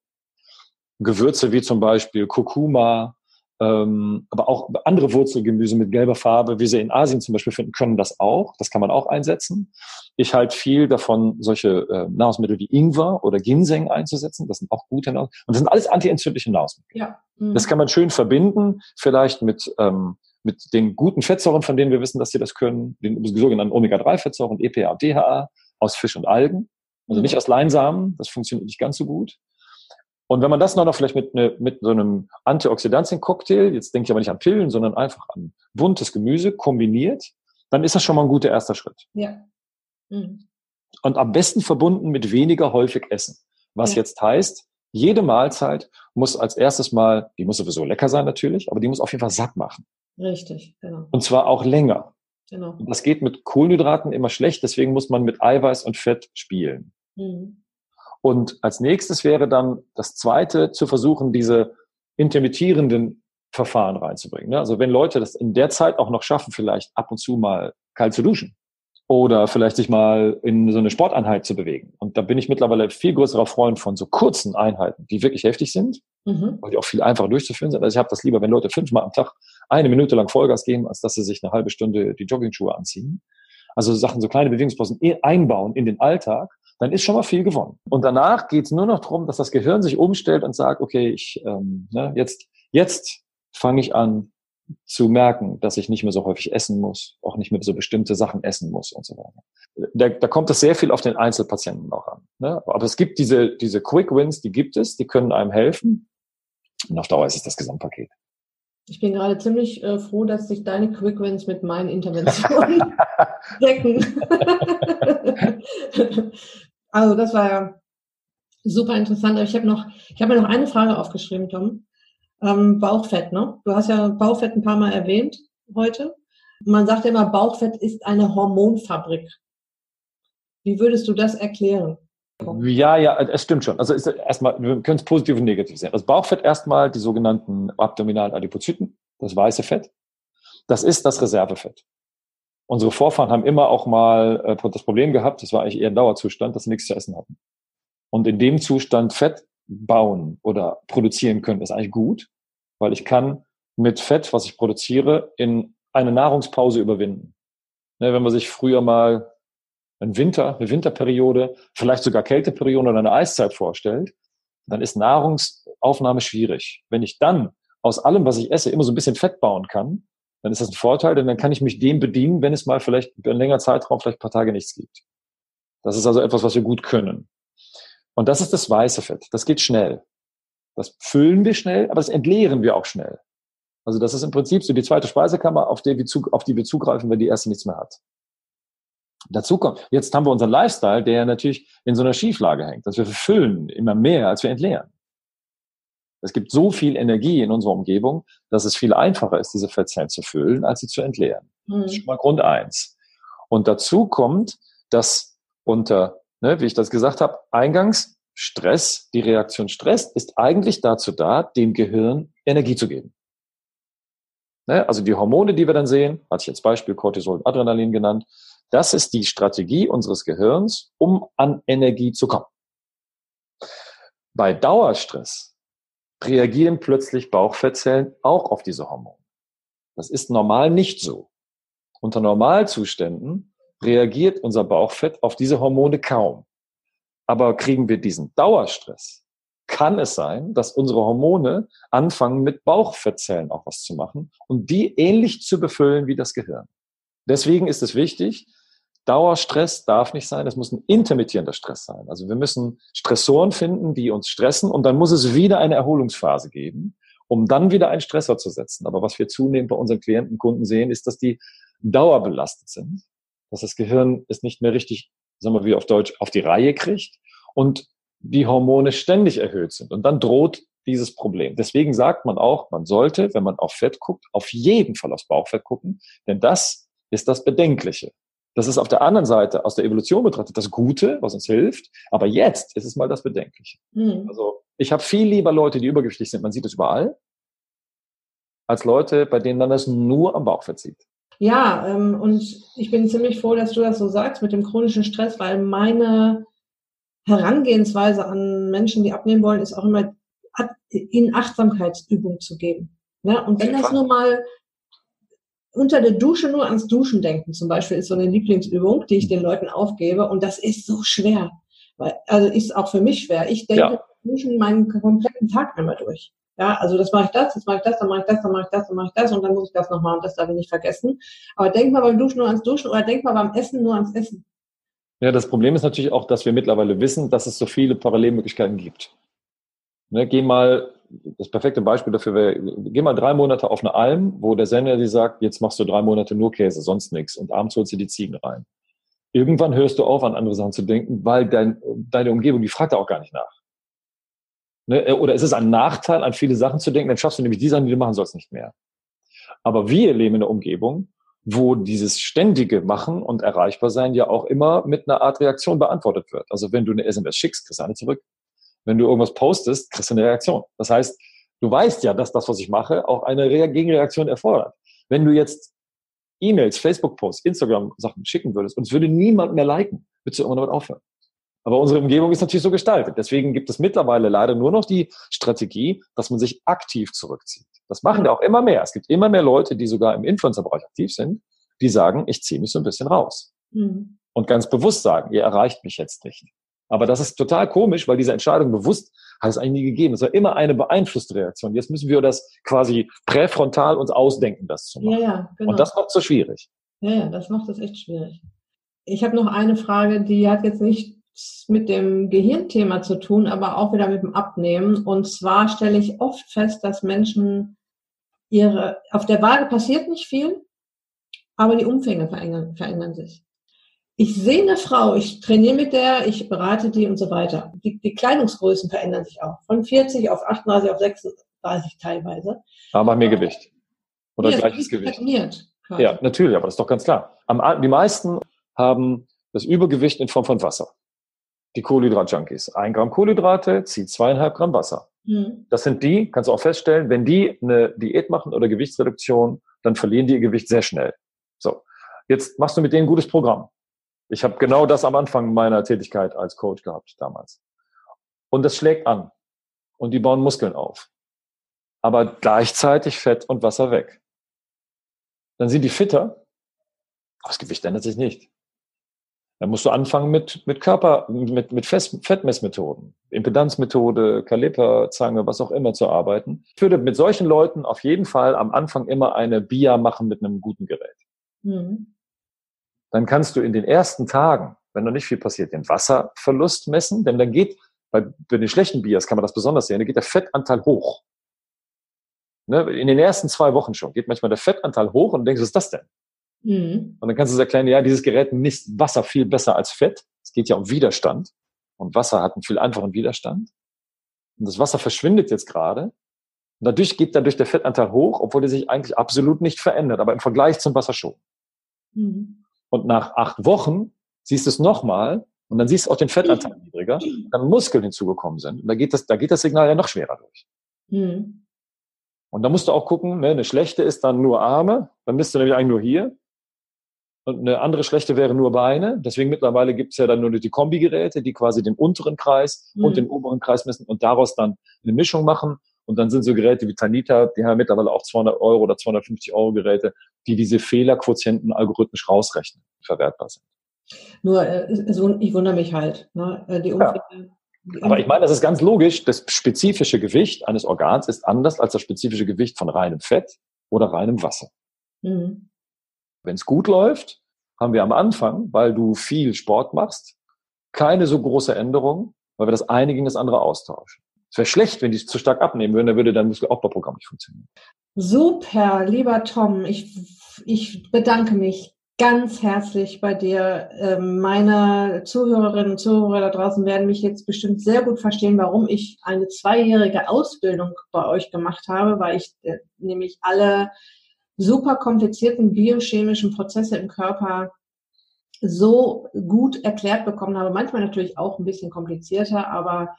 Gewürze wie zum Beispiel Kurkuma, ähm, aber auch andere Wurzelgemüse mit gelber Farbe, wie sie in Asien zum Beispiel finden, können das auch. Das kann man auch einsetzen. Ich halte viel davon, solche äh, Nahrungsmittel wie Ingwer oder Ginseng einzusetzen. Das sind auch gute Nahrungsmittel. Und das sind alles antientzündliche Nahrungsmittel. Ja. Mhm. Das kann man schön verbinden, vielleicht mit, ähm, mit den guten Fettsäuren, von denen wir wissen, dass sie das können, den sogenannten Omega-3-Fettsäuren, EPA und DHA aus Fisch und Algen. Also mhm. nicht aus Leinsamen, das funktioniert nicht ganz so gut. Und wenn man das noch vielleicht mit, ne, mit so einem Antioxidantien-Cocktail, jetzt denke ich aber nicht an Pillen, sondern einfach an buntes Gemüse kombiniert, dann ist das schon mal ein guter erster Schritt. Ja. Mhm. Und am besten verbunden mit weniger häufig Essen. Was ja. jetzt heißt, jede Mahlzeit muss als erstes mal, die muss sowieso lecker sein natürlich, aber die muss auf jeden Fall satt machen. Richtig, genau. Und zwar auch länger. Genau. Und das geht mit Kohlenhydraten immer schlecht, deswegen muss man mit Eiweiß und Fett spielen. Mhm. Und als nächstes wäre dann das zweite, zu versuchen, diese intermittierenden Verfahren reinzubringen. Ne? Also wenn Leute das in der Zeit auch noch schaffen, vielleicht ab und zu mal kalt zu duschen oder vielleicht sich mal in so eine Sporteinheit zu bewegen. Und da bin ich mittlerweile viel größerer Freund von so kurzen Einheiten, die wirklich heftig sind, mhm. weil die auch viel einfacher durchzuführen sind. Also ich habe das lieber, wenn Leute fünfmal am Tag eine Minute lang Vollgas geben, als dass sie sich eine halbe Stunde die Joggingschuhe anziehen. Also Sachen, so kleine Bewegungspausen einbauen in den Alltag, dann ist schon mal viel gewonnen. Und danach geht es nur noch darum, dass das Gehirn sich umstellt und sagt, okay, ich ähm, ne, jetzt, jetzt fange ich an zu merken, dass ich nicht mehr so häufig essen muss, auch nicht mehr so bestimmte Sachen essen muss und so weiter. Da, da kommt es sehr viel auf den Einzelpatienten auch an. Ne? Aber es gibt diese, diese Quick Wins, die gibt es, die können einem helfen. Und auf Dauer ist es das Gesamtpaket. Ich bin gerade ziemlich äh, froh, dass sich deine Quick Wins mit meinen Interventionen decken. also das war ja super interessant. Aber ich habe noch, ich habe mir noch eine Frage aufgeschrieben, Tom. Ähm, Bauchfett, ne? Du hast ja Bauchfett ein paar Mal erwähnt heute. Man sagt ja immer, Bauchfett ist eine Hormonfabrik. Wie würdest du das erklären? Ja, ja, es stimmt schon. Also erstmal, wir können es positiv und negativ sehen. Das Bauchfett erstmal die sogenannten abdominalen Adipozyten, das weiße Fett. Das ist das Reservefett. Unsere Vorfahren haben immer auch mal äh, das Problem gehabt, das war eigentlich eher ein Dauerzustand, dass sie nichts zu essen hatten. Und in dem Zustand Fett bauen oder produzieren können, ist eigentlich gut, weil ich kann mit Fett, was ich produziere, in eine Nahrungspause überwinden. Ne, wenn man sich früher mal ein Winter, eine Winterperiode, vielleicht sogar Kälteperiode oder eine Eiszeit vorstellt, dann ist Nahrungsaufnahme schwierig. Wenn ich dann aus allem, was ich esse, immer so ein bisschen Fett bauen kann, dann ist das ein Vorteil, denn dann kann ich mich dem bedienen, wenn es mal vielleicht über einen längeren Zeitraum, vielleicht ein paar Tage nichts gibt. Das ist also etwas, was wir gut können. Und das ist das weiße Fett. Das geht schnell. Das füllen wir schnell, aber das entleeren wir auch schnell. Also das ist im Prinzip so die zweite Speisekammer, auf die wir, zu, auf die wir zugreifen, wenn die erste nichts mehr hat. Dazu kommt, jetzt haben wir unseren Lifestyle, der natürlich in so einer Schieflage hängt, dass wir füllen immer mehr, als wir entleeren. Es gibt so viel Energie in unserer Umgebung, dass es viel einfacher ist, diese Fettzellen zu füllen, als sie zu entleeren. Mhm. Das ist schon mal Grund eins. Und dazu kommt, dass unter, ne, wie ich das gesagt habe, eingangs Stress, die Reaktion Stress ist eigentlich dazu da, dem Gehirn Energie zu geben. Ne, also die Hormone, die wir dann sehen, hatte ich jetzt Beispiel Cortisol und Adrenalin genannt, das ist die Strategie unseres Gehirns, um an Energie zu kommen. Bei Dauerstress reagieren plötzlich Bauchfettzellen auch auf diese Hormone. Das ist normal nicht so. Unter Normalzuständen reagiert unser Bauchfett auf diese Hormone kaum. Aber kriegen wir diesen Dauerstress, kann es sein, dass unsere Hormone anfangen, mit Bauchfettzellen auch was zu machen und die ähnlich zu befüllen wie das Gehirn. Deswegen ist es wichtig, Dauerstress darf nicht sein, es muss ein intermittierender Stress sein. Also wir müssen Stressoren finden, die uns stressen und dann muss es wieder eine Erholungsphase geben, um dann wieder einen Stressor zu setzen. Aber was wir zunehmend bei unseren Klienten, Kunden sehen, ist, dass die dauerbelastet sind, dass das Gehirn es nicht mehr richtig, sagen wir wie auf Deutsch, auf die Reihe kriegt und die Hormone ständig erhöht sind. Und dann droht dieses Problem. Deswegen sagt man auch, man sollte, wenn man auf Fett guckt, auf jeden Fall aufs Bauchfett gucken, denn das ist das Bedenkliche. Das ist auf der anderen Seite aus der Evolution betrachtet das Gute, was uns hilft. Aber jetzt ist es mal das Bedenkliche. Mhm. Also ich habe viel lieber Leute, die übergewichtig sind, man sieht es überall, als Leute, bei denen man das nur am Bauchfett sieht. Ja, ähm, und ich bin ziemlich froh, dass du das so sagst mit dem chronischen Stress, weil meine Herangehensweise an Menschen, die abnehmen wollen, ist auch immer, ihnen Achtsamkeitsübung zu geben. Ne? Und wenn das nur mal unter der Dusche nur ans Duschen denken, zum Beispiel, ist so eine Lieblingsübung, die ich den Leuten aufgebe. Und das ist so schwer. Weil, also ist auch für mich schwer. Ich denke ja. Duschen meinen kompletten Tag einmal durch. Ja, also das mache ich das, jetzt mache ich das, dann mache ich das, dann mache ich das, dann mache ich das und dann muss ich das nochmal und das darf ich nicht vergessen. Aber denk mal beim Duschen nur ans Duschen oder denk mal beim Essen nur ans Essen. Ja, das Problem ist natürlich auch, dass wir mittlerweile wissen, dass es so viele Parallelmöglichkeiten gibt. Ne, geh mal, das perfekte Beispiel dafür wäre, geh mal drei Monate auf eine Alm, wo der Sender dir sagt, jetzt machst du drei Monate nur Käse, sonst nichts und abends holst du die Ziegen rein. Irgendwann hörst du auf, an andere Sachen zu denken, weil dein, deine Umgebung, die fragt da auch gar nicht nach. Ne? Oder ist es ein Nachteil, an viele Sachen zu denken, dann schaffst du nämlich die Sachen, die du machen sollst, nicht mehr. Aber wir leben in einer Umgebung, wo dieses ständige Machen und erreichbar sein ja auch immer mit einer Art Reaktion beantwortet wird. Also wenn du eine SMS schickst, kriegst du eine zurück. Wenn du irgendwas postest, kriegst du eine Reaktion. Das heißt, du weißt ja, dass das, was ich mache, auch eine Gegenreaktion erfordert. Wenn du jetzt E-Mails, Facebook-Posts, Instagram-Sachen schicken würdest und es würde niemand mehr liken, würdest du irgendwann damit aufhören. Aber unsere Umgebung ist natürlich so gestaltet. Deswegen gibt es mittlerweile leider nur noch die Strategie, dass man sich aktiv zurückzieht. Das machen ja auch immer mehr. Es gibt immer mehr Leute, die sogar im Influencer-Bereich aktiv sind, die sagen, ich ziehe mich so ein bisschen raus. Mhm. Und ganz bewusst sagen, ihr erreicht mich jetzt nicht. Aber das ist total komisch, weil diese Entscheidung bewusst hat es eigentlich nie gegeben. Es war immer eine beeinflusste Reaktion. Jetzt müssen wir das quasi präfrontal uns ausdenken, das zu machen. Ja, ja, genau. Und das macht es so schwierig. Ja, ja, das macht es echt schwierig. Ich habe noch eine Frage, die hat jetzt nicht mit dem Gehirnthema zu tun, aber auch wieder mit dem Abnehmen. Und zwar stelle ich oft fest, dass Menschen ihre, auf der Waage passiert nicht viel, aber die Umfänge verändern, verändern sich. Ich sehe eine Frau, ich trainiere mit der, ich berate die und so weiter. Die, die Kleidungsgrößen verändern sich auch. Von 40 auf 38 auf 36 teilweise. Aber mehr Gewicht. Oder ja, gleiches Gewicht. Ja, natürlich, aber das ist doch ganz klar. Am, die meisten haben das Übergewicht in Form von Wasser die Kohlenhydrat-Junkies. Ein Gramm Kohlenhydrate zieht zweieinhalb Gramm Wasser. Mhm. Das sind die, kannst du auch feststellen, wenn die eine Diät machen oder Gewichtsreduktion, dann verlieren die ihr Gewicht sehr schnell. So, jetzt machst du mit denen ein gutes Programm. Ich habe genau das am Anfang meiner Tätigkeit als Coach gehabt damals. Und das schlägt an. Und die bauen Muskeln auf. Aber gleichzeitig Fett und Wasser weg. Dann sind die fitter, aber das Gewicht ändert sich nicht. Dann musst du anfangen mit, mit Körper, mit, mit Fettmessmethoden, Impedanzmethode, Kaliperzange, was auch immer zu arbeiten. Ich würde mit solchen Leuten auf jeden Fall am Anfang immer eine BIA machen mit einem guten Gerät. Mhm. Dann kannst du in den ersten Tagen, wenn noch nicht viel passiert, den Wasserverlust messen, denn dann geht bei, bei den schlechten Biers kann man das besonders sehen, da geht der Fettanteil hoch. Ne? In den ersten zwei Wochen schon geht manchmal der Fettanteil hoch und du denkst, was ist das denn? Mhm. Und dann kannst du erklären, ja, dieses Gerät misst Wasser viel besser als Fett. Es geht ja um Widerstand. Und Wasser hat einen viel einfachen Widerstand. Und das Wasser verschwindet jetzt gerade. Und dadurch geht dadurch der Fettanteil hoch, obwohl er sich eigentlich absolut nicht verändert, aber im Vergleich zum Wasser schon. Mhm. Und nach acht Wochen siehst du es nochmal und dann siehst du auch den Fettanteil niedriger, dann Muskeln hinzugekommen sind. Und da geht das, da geht das Signal ja noch schwerer durch. Mhm. Und da musst du auch gucken, ne, eine schlechte ist dann nur Arme, dann bist du nämlich eigentlich nur hier. Und eine andere schlechte wäre nur Beine. Deswegen mittlerweile gibt es ja dann nur die Kombigeräte, die quasi den unteren Kreis mhm. und den oberen Kreis messen und daraus dann eine Mischung machen. Und dann sind so Geräte wie Tanita, die haben mittlerweile auch 200 Euro oder 250 Euro Geräte, die diese Fehlerquotienten algorithmisch rausrechnen, verwertbar sind. Nur, äh, so, ich wundere mich halt. Ne? Äh, die ja. Aber ich meine, das ist ganz logisch. Das spezifische Gewicht eines Organs ist anders als das spezifische Gewicht von reinem Fett oder reinem Wasser. Mhm. Wenn es gut läuft, haben wir am Anfang, weil du viel Sport machst, keine so große Änderung, weil wir das eine gegen das andere austauschen. Es wäre schlecht, wenn die zu stark abnehmen würden, dann würde dein Muskelaufbauprogramm nicht funktionieren. Super, lieber Tom, ich, ich bedanke mich ganz herzlich bei dir. Ähm, meine Zuhörerinnen und Zuhörer da draußen werden mich jetzt bestimmt sehr gut verstehen, warum ich eine zweijährige Ausbildung bei euch gemacht habe, weil ich äh, nämlich alle super komplizierten biochemischen Prozesse im Körper so gut erklärt bekommen habe. Manchmal natürlich auch ein bisschen komplizierter, aber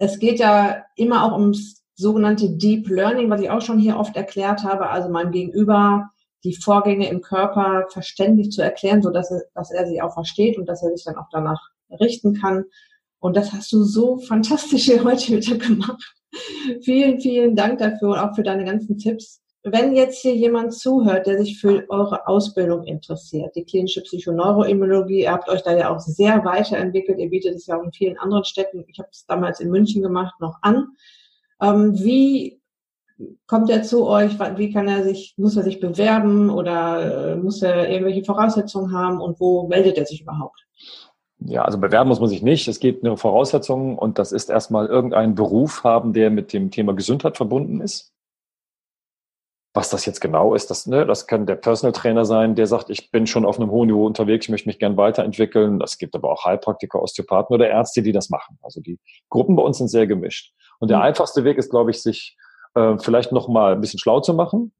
es geht ja immer auch ums sogenannte Deep Learning, was ich auch schon hier oft erklärt habe, also meinem Gegenüber die Vorgänge im Körper verständlich zu erklären, so dass er, dass er sie auch versteht und dass er sich dann auch danach richten kann. Und das hast du so fantastisch hier heute wieder gemacht. vielen, vielen Dank dafür und auch für deine ganzen Tipps wenn jetzt hier jemand zuhört, der sich für eure Ausbildung interessiert, die klinische Psychoneuroimmunologie, ihr habt euch da ja auch sehr weiterentwickelt, ihr bietet es ja auch in vielen anderen Städten, ich habe es damals in München gemacht, noch an. Ähm, wie kommt er zu euch? Wie kann er sich, muss er sich bewerben oder äh, muss er irgendwelche Voraussetzungen haben und wo meldet er sich überhaupt? Ja, also bewerben muss man sich nicht. Es gibt eine Voraussetzung und das ist erstmal irgendeinen Beruf haben, der mit dem Thema Gesundheit verbunden ist. Was das jetzt genau ist, das, ne, das kann der Personal Trainer sein, der sagt, ich bin schon auf einem hohen Niveau unterwegs, ich möchte mich gern weiterentwickeln. Das gibt aber auch Heilpraktiker, Osteopathen oder Ärzte, die das machen. Also die Gruppen bei uns sind sehr gemischt. Und der mhm. einfachste Weg ist, glaube ich, sich äh, vielleicht noch mal ein bisschen schlau zu machen.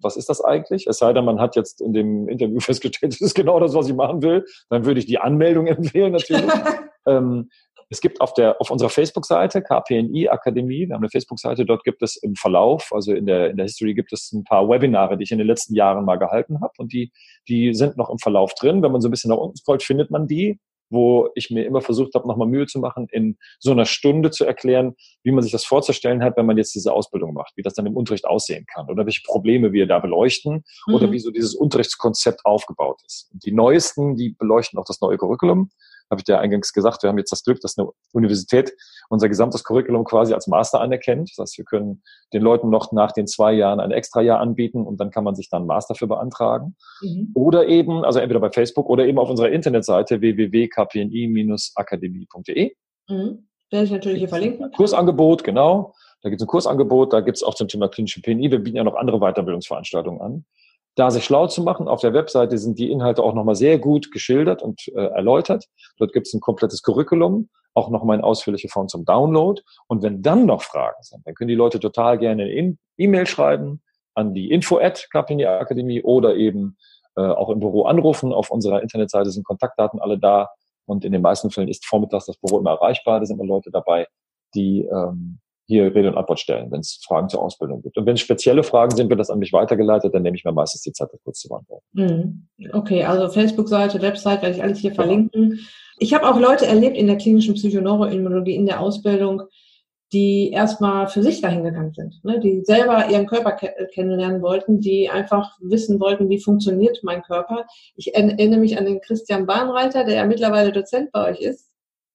Was ist das eigentlich? Es sei denn, man hat jetzt in dem Interview festgestellt, das ist genau das, was ich machen will. Dann würde ich die Anmeldung empfehlen natürlich. ähm, es gibt auf der, auf unserer Facebook-Seite, KPNI Akademie, wir haben eine Facebook-Seite, dort gibt es im Verlauf, also in der, in der History gibt es ein paar Webinare, die ich in den letzten Jahren mal gehalten habe und die, die sind noch im Verlauf drin. Wenn man so ein bisschen nach unten scrollt, findet man die wo ich mir immer versucht habe, nochmal Mühe zu machen, in so einer Stunde zu erklären, wie man sich das vorzustellen hat, wenn man jetzt diese Ausbildung macht, wie das dann im Unterricht aussehen kann oder welche Probleme wir da beleuchten mhm. oder wie so dieses Unterrichtskonzept aufgebaut ist. Und die neuesten, die beleuchten auch das neue Curriculum habe ich dir eingangs gesagt, wir haben jetzt das Glück, dass eine Universität unser gesamtes Curriculum quasi als Master anerkennt. Das heißt, wir können den Leuten noch nach den zwei Jahren ein Extrajahr anbieten und dann kann man sich dann Master für beantragen. Mhm. Oder eben, also entweder bei Facebook oder eben auf unserer Internetseite www.kpni-akademie.de. Mhm. Werde ich natürlich hier verlinken. Kursangebot, genau. Da gibt es ein Kursangebot, da gibt es auch zum Thema klinische PNI. Wir bieten ja noch andere Weiterbildungsveranstaltungen an da sich schlau zu machen. Auf der Webseite sind die Inhalte auch nochmal sehr gut geschildert und äh, erläutert. Dort gibt es ein komplettes Curriculum, auch nochmal in ausführliche Form zum Download. Und wenn dann noch Fragen sind, dann können die Leute total gerne eine E-Mail schreiben an die info at Akademie oder eben äh, auch im Büro anrufen. Auf unserer Internetseite sind Kontaktdaten alle da. Und in den meisten Fällen ist vormittags das Büro immer erreichbar. Da sind immer Leute dabei, die ähm, hier Rede und Antwort stellen, wenn es Fragen zur Ausbildung gibt. Und wenn es spezielle Fragen sind, wird das an mich weitergeleitet, dann nehme ich mir meistens die Zeit, das kurz zu beantworten. Mhm. Okay, also Facebook-Seite, Website werde ich alles hier verlinken. Ich habe auch Leute erlebt in der klinischen Psychoneuroimmunologie in der Ausbildung, die erstmal für sich dahin gegangen sind, ne? die selber ihren Körper ke kennenlernen wollten, die einfach wissen wollten, wie funktioniert mein Körper. Ich erinnere mich an den Christian Bahnreiter, der ja mittlerweile Dozent bei euch ist.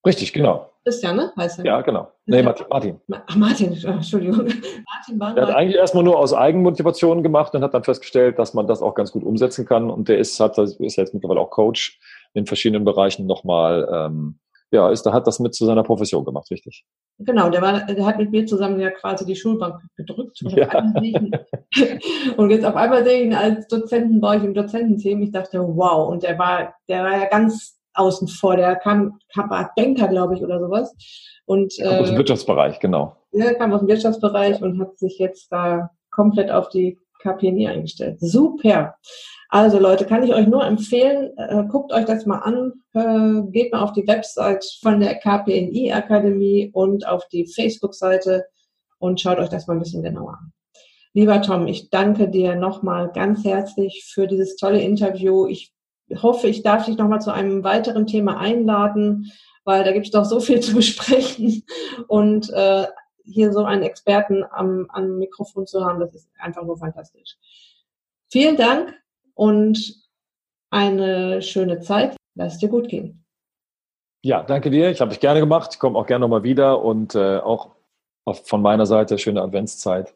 Richtig, genau. Christian, ne? Heißt er. Ja, genau. Nee, Martin. Martin. Ach, Martin, Entschuldigung. Martin Bahnreiter. Der hat eigentlich erstmal nur aus Eigenmotivation gemacht und hat dann festgestellt, dass man das auch ganz gut umsetzen kann. Und der ist, hat, ist jetzt mittlerweile auch Coach in verschiedenen Bereichen nochmal ähm, ja, ist, da hat das mit zu seiner Profession gemacht, richtig? Genau, der, war, der hat mit mir zusammen ja quasi die Schulbank gedrückt. Und, ja. und jetzt auf einmal sehe ich ihn als Dozenten bei euch im Dozententeam. Ich dachte, wow, und der war, der war ja ganz außen vor. Der kam, kam Banker, glaube ich, oder sowas. Und, äh, aus dem Wirtschaftsbereich, genau. Er kam aus dem Wirtschaftsbereich und hat sich jetzt da komplett auf die KPNI eingestellt. Super. Also Leute, kann ich euch nur empfehlen, äh, guckt euch das mal an, äh, geht mal auf die Website von der KPNI Akademie und auf die Facebook-Seite und schaut euch das mal ein bisschen genauer an. Lieber Tom, ich danke dir nochmal ganz herzlich für dieses tolle Interview. Ich hoffe, ich darf dich nochmal zu einem weiteren Thema einladen, weil da gibt es doch so viel zu besprechen und äh, hier so einen Experten am, am Mikrofon zu haben, das ist einfach nur fantastisch. Vielen Dank und eine schöne Zeit. Lass dir gut gehen. Ja, danke dir. Ich habe ich gerne gemacht. Ich komme auch gerne nochmal wieder und äh, auch auf, von meiner Seite schöne Adventszeit.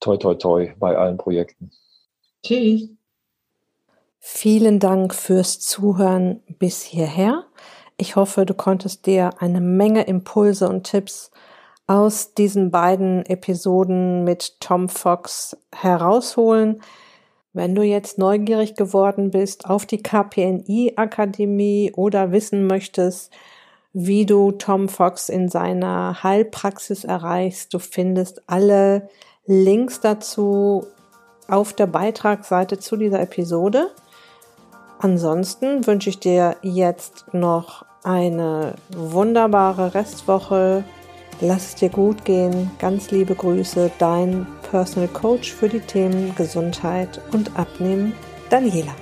Toi, toi, toi bei allen Projekten. Tschüss. Vielen Dank fürs Zuhören bis hierher. Ich hoffe, du konntest dir eine Menge Impulse und Tipps aus diesen beiden Episoden mit Tom Fox herausholen. Wenn du jetzt neugierig geworden bist auf die KPNI Akademie oder wissen möchtest, wie du Tom Fox in seiner Heilpraxis erreichst, du findest alle Links dazu auf der Beitragsseite zu dieser Episode. Ansonsten wünsche ich dir jetzt noch eine wunderbare Restwoche Lass es dir gut gehen. Ganz liebe Grüße, dein Personal Coach für die Themen Gesundheit und Abnehmen, Daniela.